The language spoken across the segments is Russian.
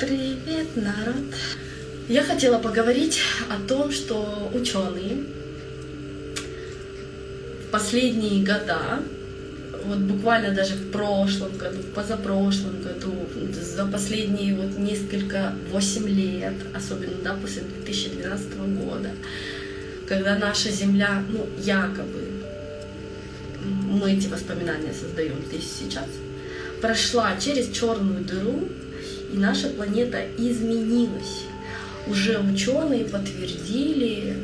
Привет, народ! Я хотела поговорить о том, что ученые в последние года, вот буквально даже в прошлом году, в позапрошлом году, за последние вот несколько, 8 лет, особенно да, после 2012 года, когда наша Земля, ну, якобы, мы эти воспоминания создаем здесь сейчас, прошла через черную дыру, и наша планета изменилась. Уже ученые подтвердили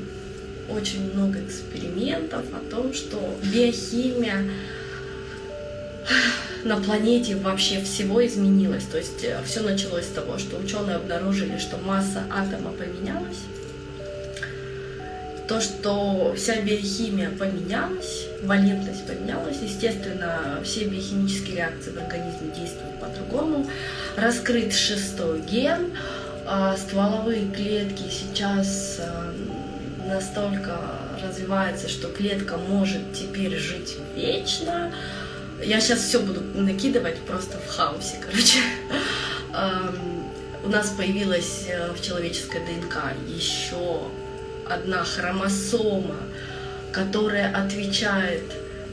очень много экспериментов о том, что биохимия на планете вообще всего изменилась. То есть э, все началось с того, что ученые обнаружили, что масса атома поменялась, то, что вся биохимия поменялась, валентность поменялась, естественно, все биохимические реакции в организме действуют по-другому. Раскрыт шестой ген, а стволовые клетки сейчас а, настолько развиваются, что клетка может теперь жить вечно. Я сейчас все буду накидывать просто в хаосе, короче. У нас появилась э, в человеческой ДНК еще одна хромосома, которая отвечает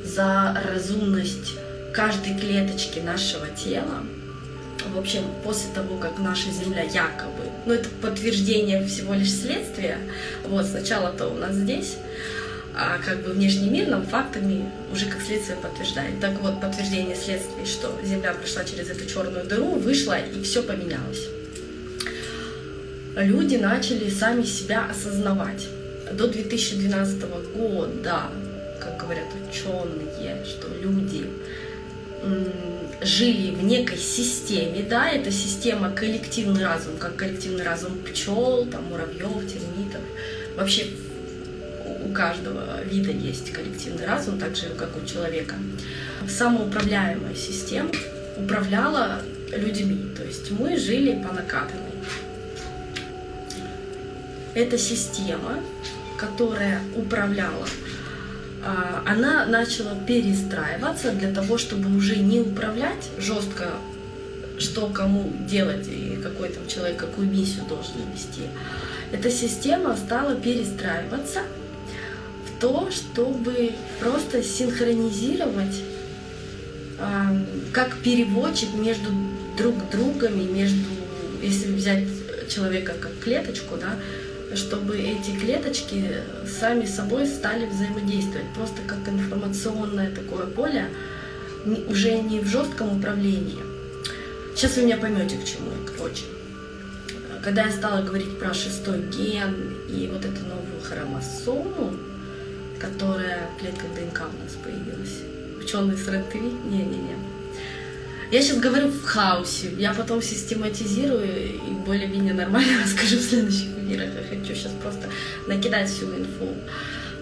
за разумность каждой клеточки нашего тела. В общем, после того, как наша Земля якобы, ну это подтверждение всего лишь следствия, вот сначала-то у нас здесь, а как бы внешний мир нам фактами уже как следствие подтверждает. Так вот, подтверждение следствий, что Земля прошла через эту черную дыру, вышла и все поменялось люди начали сами себя осознавать. До 2012 года, как говорят ученые, что люди жили в некой системе, да, это система коллективный разум, как коллективный разум пчел, там, муравьев, термитов. Вообще у каждого вида есть коллективный разум, так же, как у человека. Самоуправляемая система управляла людьми, то есть мы жили по накатанной. Эта система, которая управляла, а, она начала перестраиваться для того, чтобы уже не управлять жестко, что кому делать и какой там человек какую миссию должен вести. Эта система стала перестраиваться в то, чтобы просто синхронизировать как переводчик между друг другами, между, если взять человека как клеточку, да, чтобы эти клеточки сами собой стали взаимодействовать, просто как информационное такое поле, уже не в жестком управлении. Сейчас вы меня поймете, к чему я, короче. Когда я стала говорить про шестой ген и вот эту новую хромосому, которая в клетках ДНК у нас появилась, ученые с РНТВ, не-не-не, я сейчас говорю в хаосе, я потом систематизирую и более-менее нормально расскажу в следующих эфирах. Я хочу сейчас просто накидать всю инфу.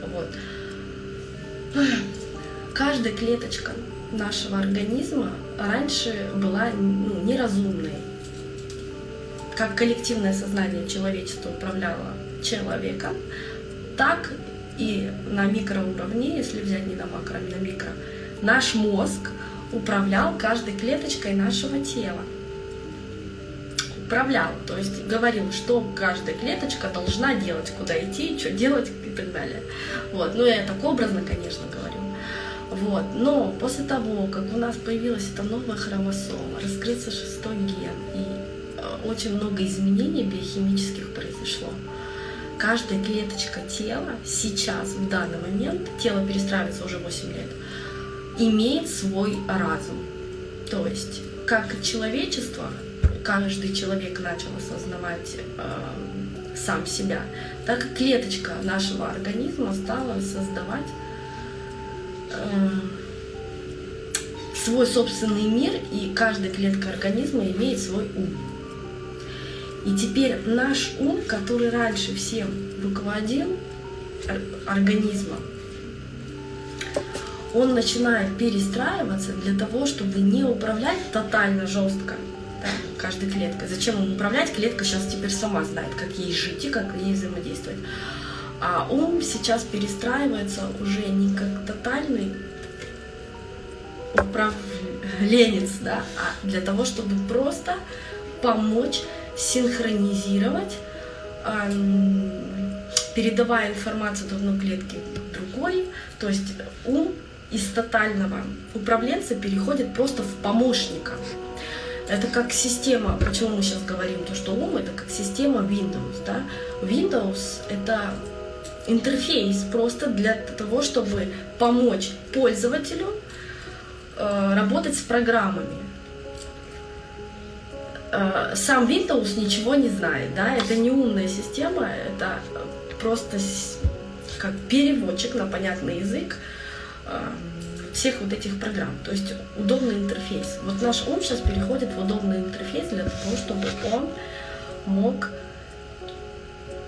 Вот. Каждая клеточка нашего организма раньше была ну, неразумной. Как коллективное сознание человечества управляло человеком, так и на микроуровне, если взять не на макро, а на микро, наш мозг управлял каждой клеточкой нашего тела. Управлял, то есть говорил, что каждая клеточка должна делать, куда идти, что делать и так далее. Вот. Ну, я так образно, конечно, говорю. Вот. Но после того, как у нас появилась эта новая хромосома, раскрылся шестой ген, и э, очень много изменений биохимических произошло, каждая клеточка тела сейчас, в данный момент, тело перестраивается уже 8 лет, имеет свой разум. То есть, как человечество, каждый человек начал осознавать э, сам себя, так и клеточка нашего организма стала создавать э, свой собственный мир, и каждая клетка организма имеет свой ум. И теперь наш ум, который раньше всем руководил организмом, он начинает перестраиваться для того, чтобы не управлять тотально жестко да, каждой клеткой. Зачем ему управлять? Клетка сейчас теперь сама знает, как ей жить и как ей взаимодействовать. А ум сейчас перестраивается уже не как тотальный управленец, да, а для того, чтобы просто помочь синхронизировать, передавая информацию от одной клетки другой. То есть ум из тотального управленца переходит просто в помощника. Это как система, почему мы сейчас говорим, то, что ум это как система Windows. Да? Windows это интерфейс просто для того, чтобы помочь пользователю э, работать с программами. Э, сам Windows ничего не знает, да, это не умная система, это просто как переводчик на понятный язык э, всех вот этих программ. То есть удобный интерфейс. Вот наш ум сейчас переходит в удобный интерфейс для того, чтобы он мог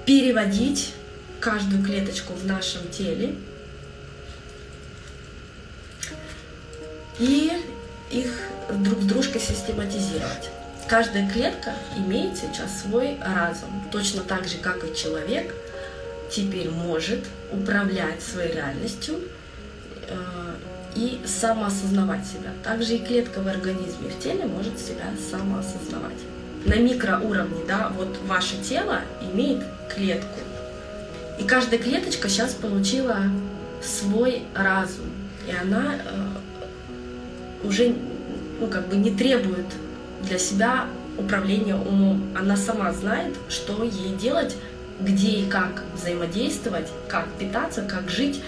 переводить каждую клеточку в нашем теле и их друг с дружкой систематизировать. Каждая клетка имеет сейчас свой разум, точно так же, как и человек теперь может управлять своей реальностью э, и самоосознавать себя. Также и клетка в организме в теле может себя самоосознавать. На микроуровне, да, вот ваше тело имеет клетку. И каждая клеточка сейчас получила свой разум. И она э, уже ну, как бы не требует для себя управления умом. Она сама знает, что ей делать, где и как взаимодействовать, как питаться, как жить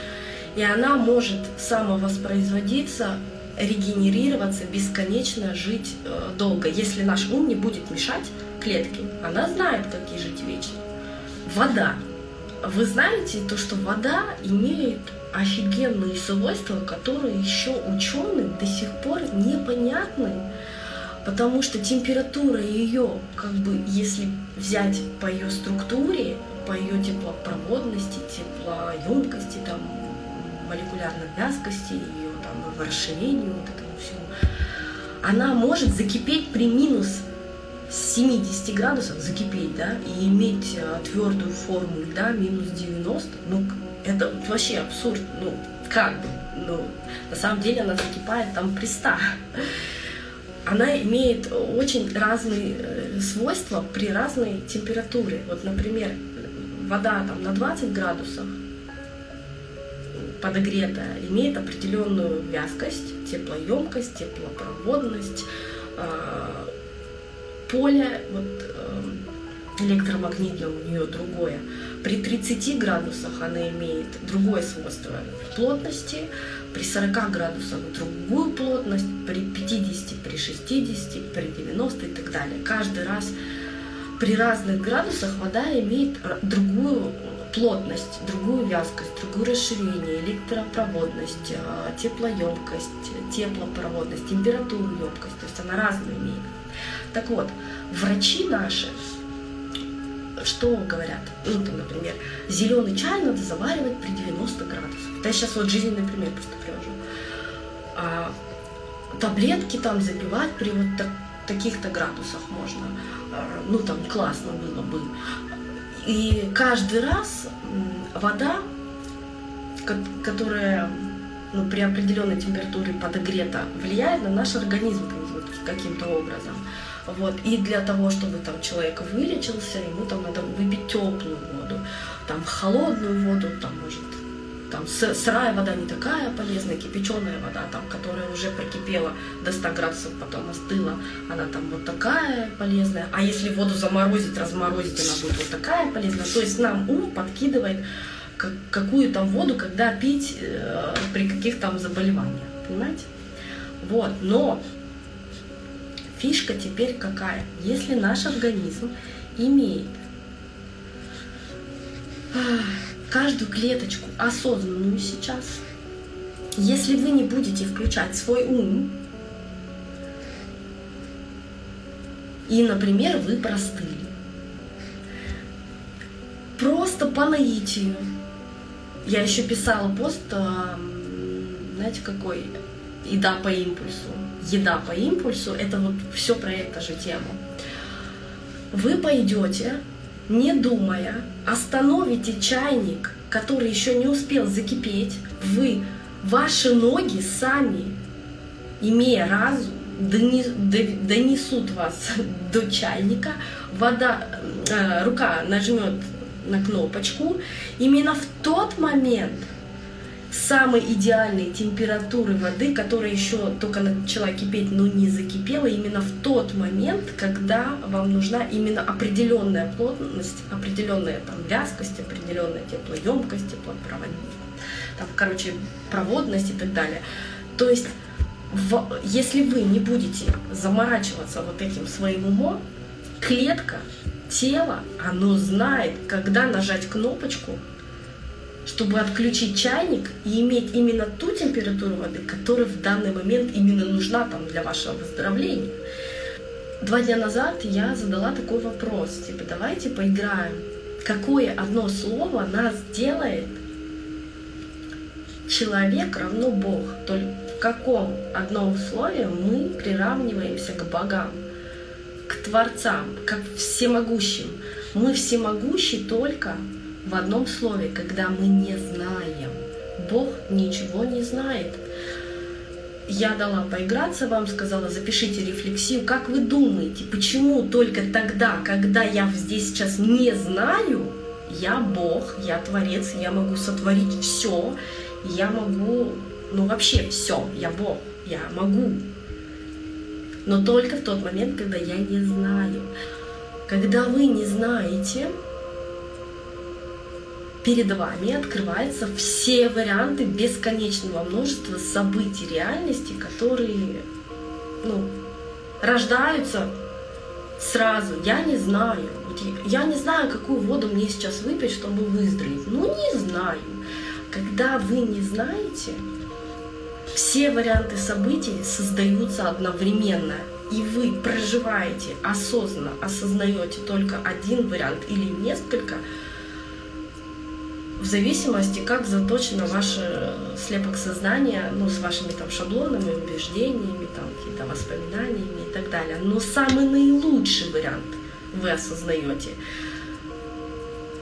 и она может самовоспроизводиться, регенерироваться, бесконечно жить э, долго. Если наш ум не будет мешать клетке, она знает, как ей жить вечно. Вода. Вы знаете то, что вода имеет офигенные свойства, которые еще ученым до сих пор непонятны, потому что температура ее, как бы, если взять по ее структуре, по ее теплопроводности, теплоемкости, там, молекулярной вязкости, ее там, расширению, вот этому всему, она может закипеть при минус 70 градусов, закипеть, да, и иметь э, твердую форму льда минус 90, ну, это вообще абсурд, ну, как бы, ну, на самом деле она закипает там при 100. Она имеет очень разные э, свойства при разной температуре. Вот, например, вода там на 20 градусов, подогретая имеет определенную вязкость, теплоемкость, теплопроводность, а, поле вот, э, электромагнитное у нее другое. При 30 градусах она имеет другое свойство плотности, при 40 градусах другую плотность, при 50, при 60, при 90 и так далее. Каждый раз при разных градусах вода имеет другую плотность, другую вязкость, другое расширение, электропроводность, а, теплоемкость, теплопроводность, температуру емкость, то есть она разную имеет. Так вот, врачи наши, что говорят? Ну, там, например, зеленый чай надо заваривать при 90 градусах. Это я сейчас вот жизненный пример просто привожу. А, таблетки там запивать при вот так, таких-то градусах можно. А, ну, там классно было бы. И каждый раз вода, которая ну, при определенной температуре подогрета, влияет на наш организм каким-то образом. Вот. И для того, чтобы там человек вылечился, ему там надо выпить теплую воду, там холодную воду, там может там сырая вода не такая полезная, кипяченая вода, там, которая уже прокипела до 100 градусов, потом остыла, она там вот такая полезная. А если воду заморозить, разморозить, она будет вот такая полезная. То есть нам ум подкидывает как, какую там воду, когда пить э, при каких там заболеваниях. Понимаете? Вот. Но фишка теперь какая? Если наш организм имеет каждую клеточку осознанную сейчас. Если вы не будете включать свой ум, и, например, вы простыли, просто по наитию. Я еще писала пост, а, знаете, какой? Еда по импульсу. Еда по импульсу – это вот все про эту же тему. Вы пойдете не думая, остановите чайник, который еще не успел закипеть, вы, ваши ноги сами, имея разум, донесут вас до чайника, вода, э, рука нажмет на кнопочку, именно в тот момент самой идеальной температуры воды, которая еще только начала кипеть, но не закипела, именно в тот момент, когда вам нужна именно определенная плотность, определенная там вязкость, определенная теплоемкость, теплопроводность, там, короче, проводность и так далее. То есть, в, если вы не будете заморачиваться вот этим своим умом, клетка, тело, оно знает, когда нажать кнопочку, чтобы отключить чайник и иметь именно ту температуру воды, которая в данный момент именно нужна там, для вашего выздоровления. Два дня назад я задала такой вопрос, типа, давайте поиграем. Какое одно слово нас делает человек равно Бог? Только в каком одном условии мы приравниваемся к богам, к творцам, как всемогущим? Мы всемогущи только в одном слове, когда мы не знаем. Бог ничего не знает. Я дала поиграться вам, сказала, запишите рефлексию. Как вы думаете, почему только тогда, когда я здесь сейчас не знаю, я Бог, я Творец, я могу сотворить все, я могу, ну вообще все, я Бог, я могу. Но только в тот момент, когда я не знаю. Когда вы не знаете, перед вами открываются все варианты бесконечного множества событий реальности, которые ну, рождаются сразу. Я не знаю. Вот я не знаю, какую воду мне сейчас выпить, чтобы выздороветь. Ну, не знаю. Когда вы не знаете, все варианты событий создаются одновременно. И вы проживаете осознанно, осознаете только один вариант или несколько, в зависимости, как заточено ваше слепок сознания, ну, с вашими там шаблонами, убеждениями, там, какими-то воспоминаниями и так далее. Но самый наилучший вариант вы осознаете.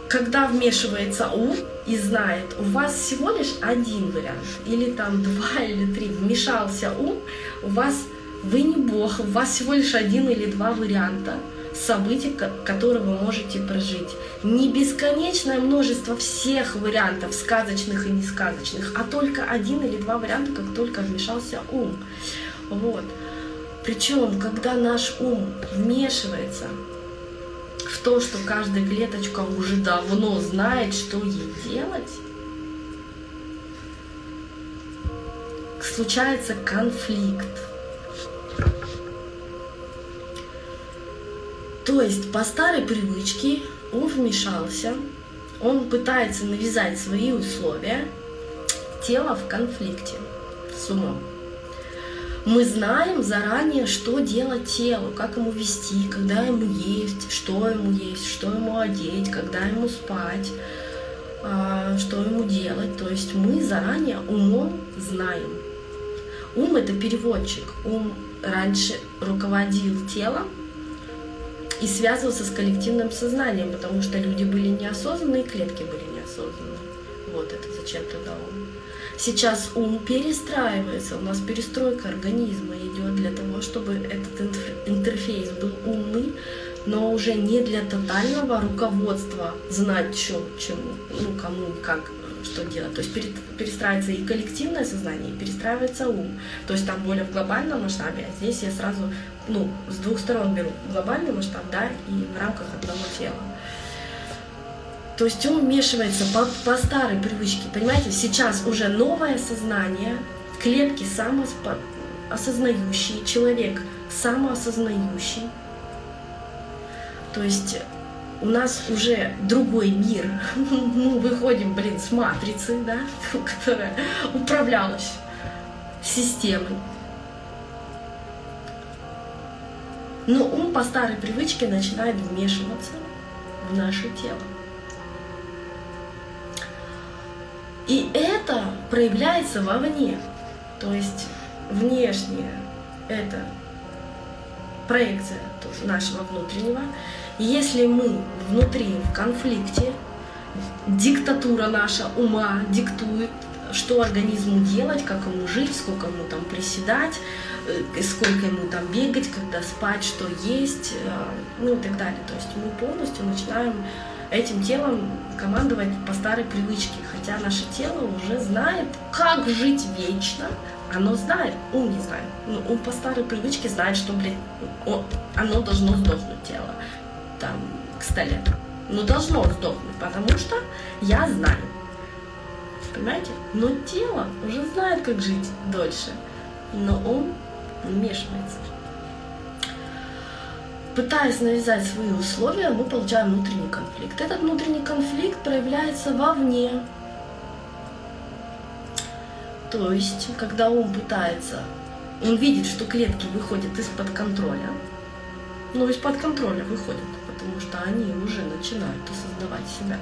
Когда вмешивается ум и знает, у вас всего лишь один вариант, или там два или три, вмешался ум, у вас вы не Бог, у вас всего лишь один или два варианта – событий, которые вы можете прожить. Не бесконечное множество всех вариантов, сказочных и несказочных, а только один или два варианта, как только вмешался ум. Вот. Причем, когда наш ум вмешивается в то, что каждая клеточка уже давно знает, что ей делать, случается конфликт То есть по старой привычке он вмешался, он пытается навязать свои условия, тело в конфликте с умом. Мы знаем заранее, что делать телу, как ему вести, когда ему есть, что ему есть, что ему одеть, когда ему спать, а, что ему делать. То есть мы заранее умом знаем. Ум это переводчик. Ум раньше руководил телом, и связывался с коллективным сознанием, потому что люди были неосознанные, клетки были неосознанные. Вот это зачем-то дало. Сейчас ум перестраивается, у нас перестройка организма идет для того, чтобы этот интерфейс был умный, но уже не для тотального руководства знать, чем, чему, ну, кому, как, что делать. То есть перестраивается и коллективное сознание, и перестраивается ум. То есть там более в глобальном масштабе, а здесь я сразу ну, с двух сторон беру глобальный масштаб, да, и в рамках одного тела. То есть он вмешивается по, по старой привычке. Понимаете, сейчас уже новое сознание, клетки самоосознающие, человек самоосознающий. То есть у нас уже другой мир. Мы выходим, блин, с матрицы, да, которая управлялась системой. Но ум по старой привычке начинает вмешиваться в наше тело. И это проявляется вовне. То есть внешнее – это проекция нашего внутреннего. Если мы внутри в конфликте, диктатура наша ума диктует что организму делать, как ему жить, сколько ему там приседать, э, сколько ему там бегать, когда спать, что есть, э, ну и так далее. То есть мы полностью начинаем этим телом командовать по старой привычке, хотя наше тело уже знает, как жить вечно, оно знает, ум не знает. Ну, ум по старой привычке знает, что, блин, оно должно сдохнуть тело там к столе. Но должно сдохнуть, потому что я знаю. Понимаете? Но тело уже знает, как жить дольше. Но ум вмешивается. Пытаясь навязать свои условия, мы получаем внутренний конфликт. Этот внутренний конфликт проявляется вовне, то есть, когда ум пытается, он видит, что клетки выходят из-под контроля, но из-под контроля выходят, потому что они уже начинают осознавать себя.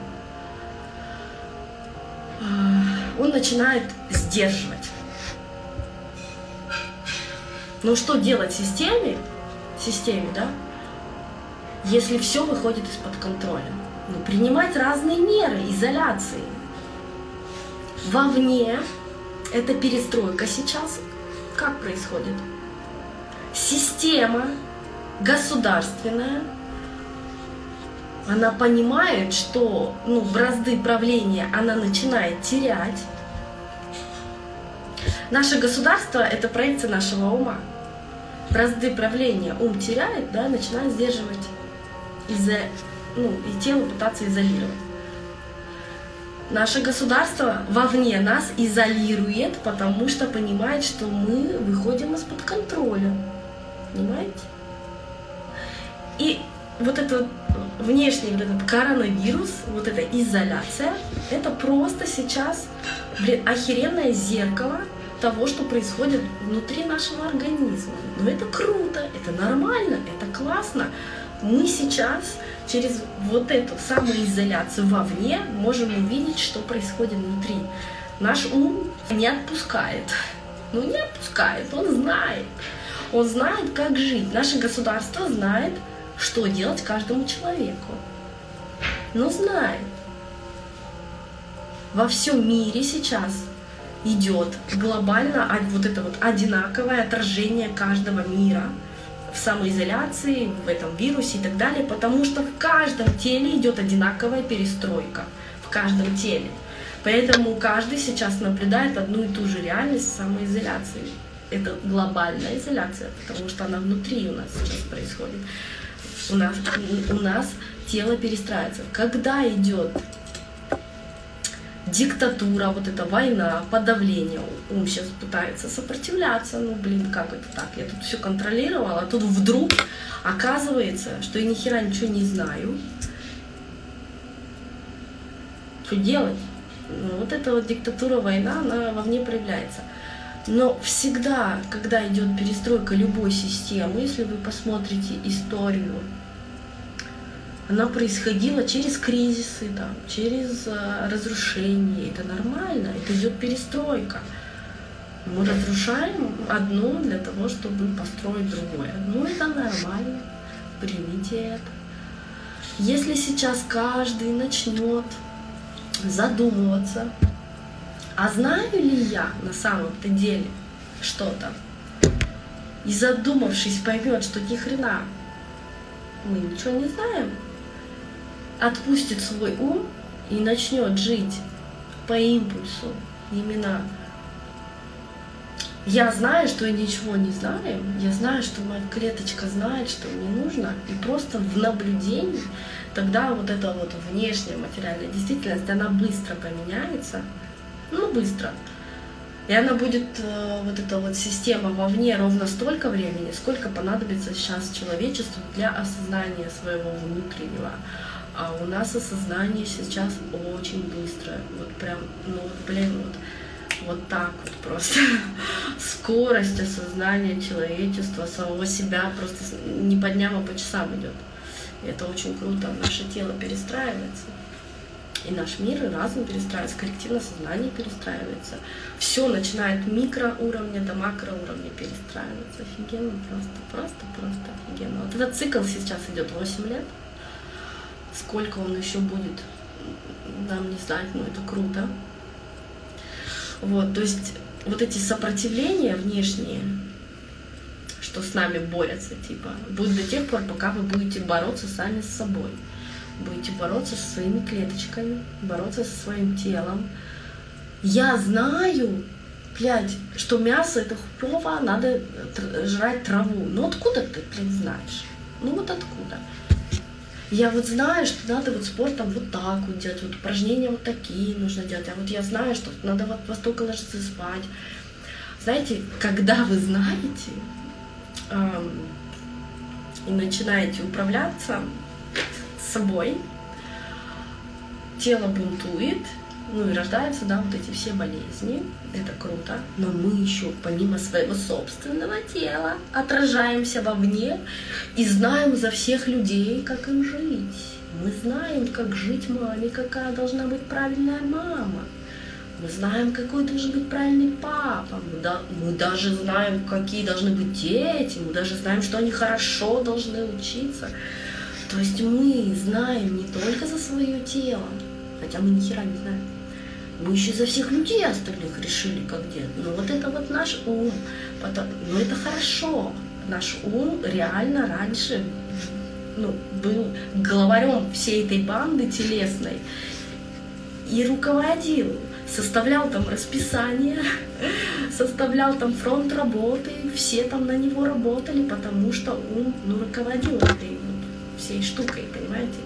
Он начинает сдерживать. Но что делать системе, системе, да, если все выходит из-под контроля? Ну, принимать разные меры изоляции. Вовне это перестройка сейчас. Как происходит? Система государственная, она понимает, что ну, бразды правления она начинает терять. Наше государство – это проекция нашего ума. Бразды правления ум теряет, да, начинает сдерживать из-за, ну, и тело пытаться изолировать. Наше государство вовне нас изолирует, потому что понимает, что мы выходим из-под контроля. Понимаете? И вот этот внешний вот этот коронавирус, вот эта изоляция, это просто сейчас, блин, охеренное зеркало того, что происходит внутри нашего организма. Но это круто, это нормально, это классно. Мы сейчас через вот эту самоизоляцию вовне можем увидеть, что происходит внутри. Наш ум не отпускает. Ну не отпускает, он знает. Он знает, как жить. Наше государство знает, что делать каждому человеку. Но знает. Во всем мире сейчас идет глобально вот это вот одинаковое отражение каждого мира – в самоизоляции, в этом вирусе и так далее, потому что в каждом теле идет одинаковая перестройка, в каждом теле. Поэтому каждый сейчас наблюдает одну и ту же реальность самоизоляции. Это глобальная изоляция, потому что она внутри у нас сейчас происходит. У нас, у нас тело перестраивается. Когда идет диктатура, вот эта война, подавление. Ум сейчас пытается сопротивляться. Ну, блин, как это так? Я тут все контролировала, а тут вдруг оказывается, что я ни хера ничего не знаю. Что делать? Ну, вот эта вот диктатура, война, она вовне проявляется. Но всегда, когда идет перестройка любой системы, если вы посмотрите историю она происходила через кризисы, там, через э, разрушение. Это нормально, это идет перестройка. Мы разрушаем одно для того, чтобы построить другое. Ну, это нормально. Примите это. Если сейчас каждый начнет задумываться, а знаю ли я на самом-то деле что-то, и задумавшись поймет, что ни хрена мы ничего не знаем, отпустит свой ум и начнет жить по импульсу именно я знаю, что я ничего не знаю, я знаю, что моя клеточка знает, что мне нужно, и просто в наблюдении тогда вот эта вот внешняя материальная действительность, она быстро поменяется, ну быстро, и она будет, э, вот эта вот система вовне ровно столько времени, сколько понадобится сейчас человечеству для осознания своего внутреннего. А у нас осознание сейчас очень быстрое. Вот прям, ну блин, вот, вот так вот просто. Скорость осознания человечества, самого себя просто не по дням, а по часам идет. И это очень круто. Наше тело перестраивается. И наш мир и разум перестраивается, коллективное сознание перестраивается. Все начинает микроуровня до макроуровня перестраиваться. Офигенно просто, просто, просто офигенно. Вот этот цикл сейчас идет 8 лет. Сколько он еще будет, нам не знать, но это круто. Вот, то есть вот эти сопротивления внешние, что с нами борются, типа, будут до тех пор, пока вы будете бороться сами с собой. Будете бороться со своими клеточками, бороться со своим телом. Я знаю, блядь, что мясо это хуево, надо жрать траву. Ну откуда ты, блядь, знаешь? Ну вот откуда? Я вот знаю, что надо вот спортом вот так вот делать, вот упражнения вот такие нужно делать, а вот я знаю, что надо вот во столько ложиться спать. Знаете, когда вы знаете эм, и начинаете управляться собой, тело бунтует, ну и рождаются, да, вот эти все болезни. Это круто. Но мы еще помимо своего собственного тела отражаемся вовне и знаем за всех людей, как им жить. Мы знаем, как жить маме, какая должна быть правильная мама. Мы знаем, какой должен быть правильный папа. Мы, да, мы даже знаем, какие должны быть дети. Мы даже знаем, что они хорошо должны учиться. То есть мы знаем не только за свое тело, хотя мы ни хера не знаем. Мы еще за всех людей остальных решили, как делать. Но вот это вот наш ум. Потом, ну это хорошо. Наш ум реально раньше ну, был главарем всей этой банды телесной и руководил, составлял там расписание, составлял там фронт работы, все там на него работали, потому что ум ну, руководил этой всей штукой, понимаете?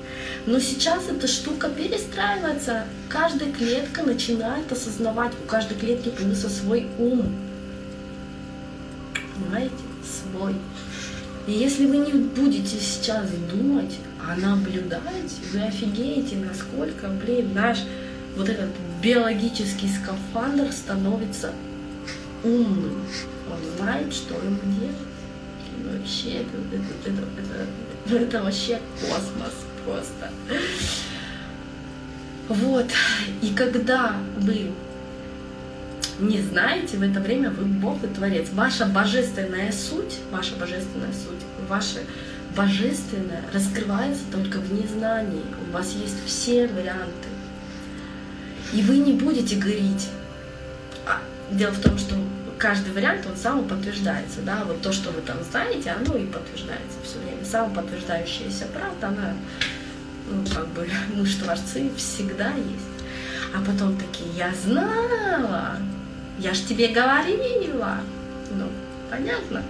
Но сейчас эта штука перестраивается. Каждая клетка начинает осознавать, у каждой клетки появился свой ум. Понимаете? Свой. И если вы не будете сейчас думать, а наблюдать, вы офигеете, насколько, блин, наш вот этот биологический скафандр становится умным. Он знает, что ему делать. вообще, это, это, это, это это вообще космос просто. Вот. И когда вы не знаете, в это время вы Бог и Творец. Ваша божественная суть, ваша божественная суть, ваше божественное раскрывается только в незнании. У вас есть все варианты. И вы не будете говорить. А, дело в том, что каждый вариант, он самоподтверждается, да, вот то, что вы там знаете, оно и подтверждается все время. Самоподтверждающаяся правда, она, ну, как бы, мы что, творцы всегда есть. А потом такие, я знала, я ж тебе говорила. Ну, понятно.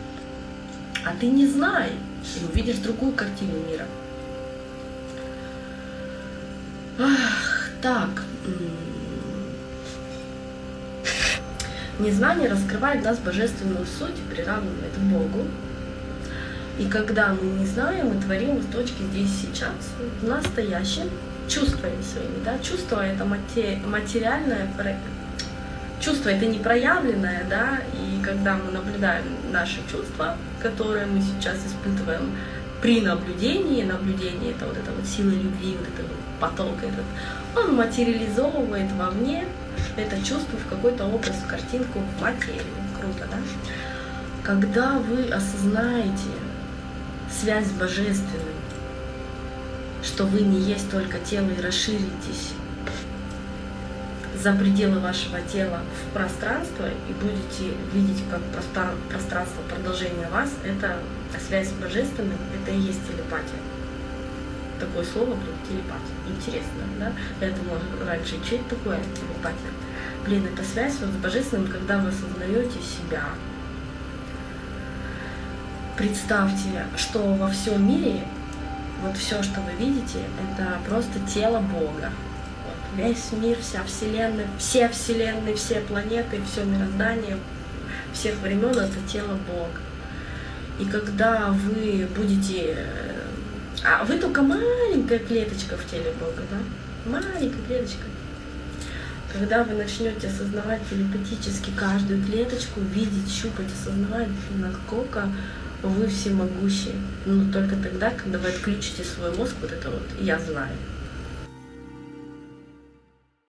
А ты не знай, и увидишь другую картину мира. Ах, так. Незнание раскрывает нас божественную суть приравнивает к Богу. И когда мы не знаем, мы творим из точки здесь сейчас, в настоящем, чувствами своими. Да? Чувство это материальное, чувство это непроявленное, да, и когда мы наблюдаем наши чувства, которые мы сейчас испытываем при наблюдении, наблюдение это вот эта вот сила любви, вот этот вот поток этот, он материализовывает вовне это чувство в какой-то образ, в картинку, в материю. Круто, да? Когда вы осознаете связь с Божественным, что вы не есть только тело и расширитесь за пределы вашего тела в пространство и будете видеть как пространство продолжения вас, это связь с Божественным, это и есть телепатия. Такое слово, блин, телепатия. Интересно, да? Думала раньше, что это такое телепатия? Блин, это связь вот с Божественным, когда вы осознаете себя. Представьте, что во всем мире, вот все, что вы видите, это просто тело Бога. Вот, весь мир, вся Вселенная, все Вселенные, все планеты, все мироздание всех времен это тело Бога. И когда вы будете... А вы только маленькая клеточка в теле Бога, да? Маленькая клеточка. Когда вы начнете осознавать телепатически каждую клеточку, видеть, щупать, осознавать, насколько вы всемогущие. Но только тогда, когда вы отключите свой мозг, вот это вот «я знаю»,